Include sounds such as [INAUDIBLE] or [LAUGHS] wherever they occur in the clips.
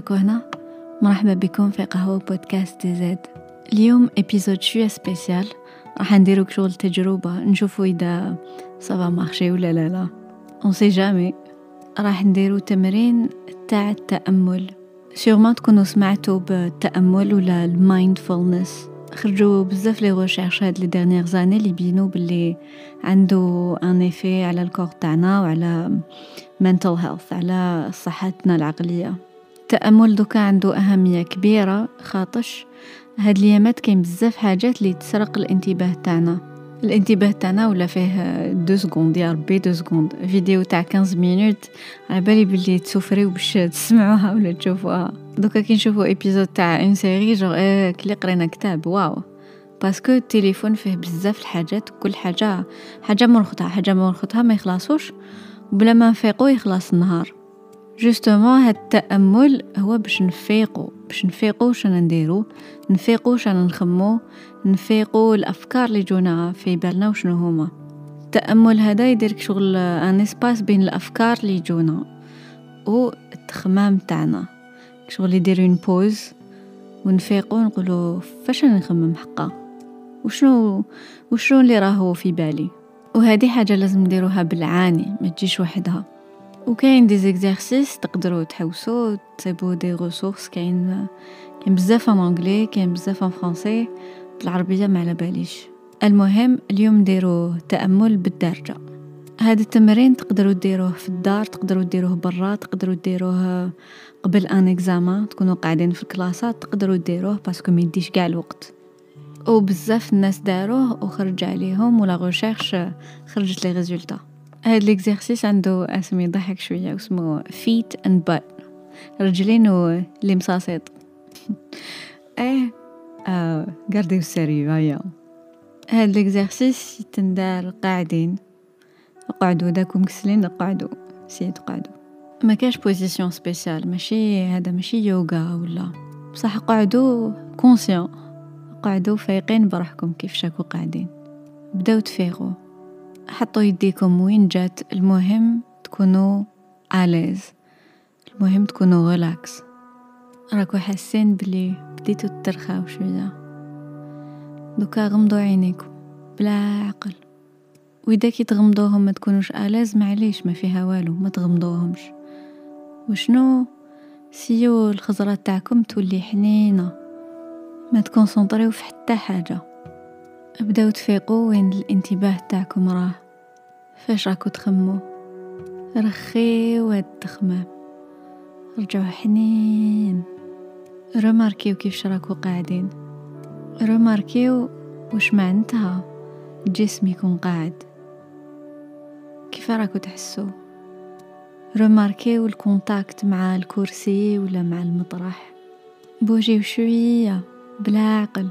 راكو هنا؟ مرحبا بكم في قهوة بودكاست DZ. اليوم épisode شوية spécial راح نديرو شغل تجربة نشوفو إذا ça va marcher ولا لا لا. on sait jamais راح نديرو تمرين تاع التأمل. sûrement تكونوا سمعتوا بالتأمل ولا ال mindfulness. خرجوا بزاف les recherches هاد les dernières années اللي بينوا باللي عنده un على ال corps تاعنا وعلى mental health على صحتنا العقلية. التامل دوكا عنده أهمية كبيرة خاطش. هاد اليامات كاين بزاف حاجات اللي تسرق الانتباه تاعنا. الانتباه تاعنا ولا فيه deux secondes يا ربي deux secondes. فيديو تاع 15 minutes على بالي بلي تسوفريو باش تسمعوها ولا تشوفوها. دوكا كي نشوفو épisode تاع une série genre إيه كلي قرينا كتاب واو. parce que التليفون فيه بزاف الحاجات كل حاجة حاجة مرخطها حاجة مرخطها ما يخلصوش بلا ما نفيقو يخلص النهار. justement هاد التأمل هو باش نفيقو باش نفيقو شنو نديرو؟ نفيقو شنو نخمو؟ نفيقو الأفكار اللي جونا في بالنا وشنو هما. التأمل هذا يديرك شغل un espace بين الأفكار اللي جونا و التخمام تاعنا. شغل يدير une pause ونفيقو نقولو فاش نخمم حقا؟ وشنو وشنو اللي راهو في بالي؟ وهذه حاجة لازم نديروها بالعاني ما تجيش وحدها. وكاين des exercices تقدروا تحوسوا تصيبوا des ressources كاين كاين بزاف en anglais كاين بزاف en français بالعربيه ما على باليش. المهم اليوم نديرو تأمل بالدارجة. هذا التمرين تقدروا ديروه في الدار تقدروا ديروه برا تقدروا ديروه قبل un examen تكونوا قاعدين في الكلاسات تقدروا ديروه parce que ما يديش كاع الوقت. وبزاف الناس داروه وخرج عليهم و la recherche خرجت les résultats. هاد l'exercice عنده اسم يضحك شوية اسمه feet and butt رجلين و لي مصاصيط [LAUGHS] إيه آه غارديو sérieux هيا هاد l'exercice تندار قاعدين اقعدوا داكم مكسلين اقعدوا سيو تقعدوا ما كاش position spéciale ماشي هذا ماشي يوغا ولا. بصح قعدوا conscients قعدوا فايقين بروحكم كيفاش راكو قاعدين. بداو تفيقوا حطوا يديكم وين جات. المهم تكونوا à l'aise المهم تكونوا relax راكو حاسين بلي بديتو ترخاو شوية دوكا غمضوا عينيكم بلا عقل. وإذا كي تغمضوهم ما تكونوش à l'aise معليش ما فيها والو ما تغمضوهمش. وشنو؟ سيو الخزرة تاعكم تولي حنينة. ما تكونسونطريو في حتى حاجة. ابداو تفيقوا وين الانتباه تاعكم راه. فاش راكو تخممو؟ رخيو هاد التخمام رجعوا حنين. رماركيو كيف راكو قاعدين. رماركيو وش معناتها الجسم يكون قاعد. كيف راكو تحسو؟ رماركيو ال contact مع الكرسي ولا مع المطرح؟ بوجيو شوية بلا عقل.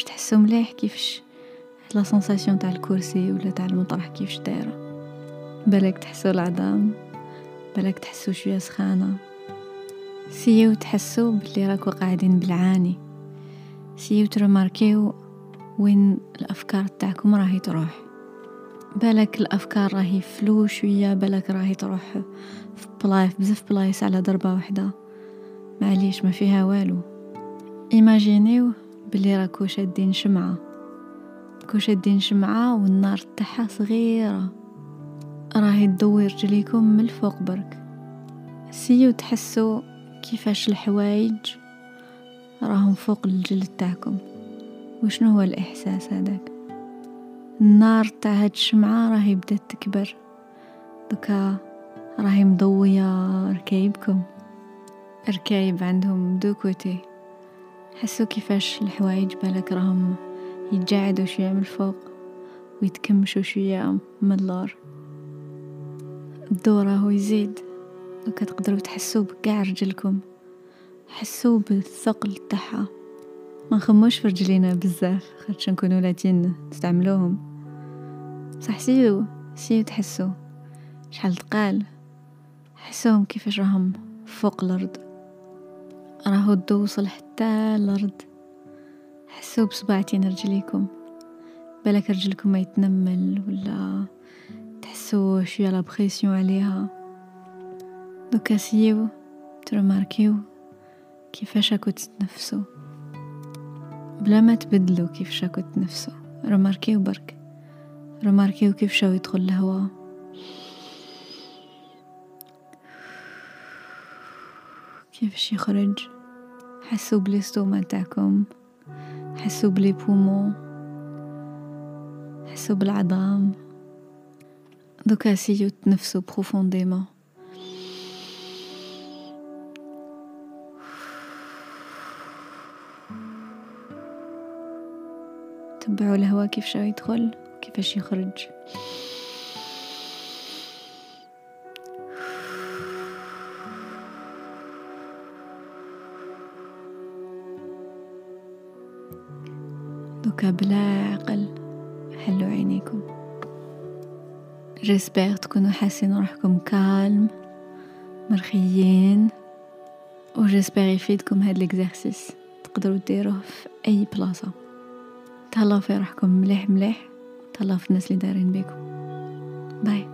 باش تحسو مليح كيفاش la sensation تاع الكرسي ولا تاع المطرح كيفاش دايرة؟ بالك تحسو العظام بالك تحسو شوية سخانة. سيو تحسو بلي راكو قاعدين بالعاني. سيو ترماركيو وين الأفكار تاعكم راهي تروح. بالك الأفكار راهي flou شوية بالك راهي تروح في بلايص بزاف بلايص على ضربة واحدة معليش ما فيها والو. إيماجينيو بلي راكو شادين شمعة. راكو شادين شمعة والنار تاعها صغيرة. راهي تضوي رجليكم من الفوق برك. سيو تحسوا كيفاش الحوايج راهم فوق الجلد تاعكم. وشنو هو الإحساس هذاك؟ النار تاع هاد الشمعة راهي بدات تكبر. دوكا راهي مضوية ركايبكم. ركايب عندهم deux côtés. حسوا كيفاش الحوايج بالك راهم يتجعدوا شوية من الفوق ويتكمشوا شوية من اللور. الضوء راهو يزيد دوكا تقدروا تحسوا بقاع رجلكم حسوا بالثقل تاعها. ما نخموش في رجلينا بزاف خاطش نكونوا لاهيين نستعملوهم. صح سيو سيو تحسو شحال تقال حسوهم كيفاش راهم فوق الأرض. راهو الضو وصل حتى الأرض حسو بصباع تاع رجليكم. بالك رجلكم ما يتنمل ولا تحسو شوية la pression عليها. دوكا سيو ترماركيو. كيفاش راكو تتنفسوا؟ بلا ما تبدلوا كيفاش راكو تنفسوا رماركيو برك. رماركيو كيفاش راهو يدخل الهواء كيفاش يخرج حسوا ب l'estomac تاعكم حسوا ب les poumons. حسوا بالعظام دوكا سيو تنفسوا profondément. تبعوا الهواء كيفاش يدخل وكيفاش يخرج. دوكا بلا عقل. حلو عينيكم. j'espère تكونوا حاسين روحكم calme مرخيين و j'espère يفيدكم هاد l'exercice تقدروا ديروه في أي بلاصة. تهلاو في روحكم مليح مليح تهلاو في الناس اللي دارين بيكم. bye.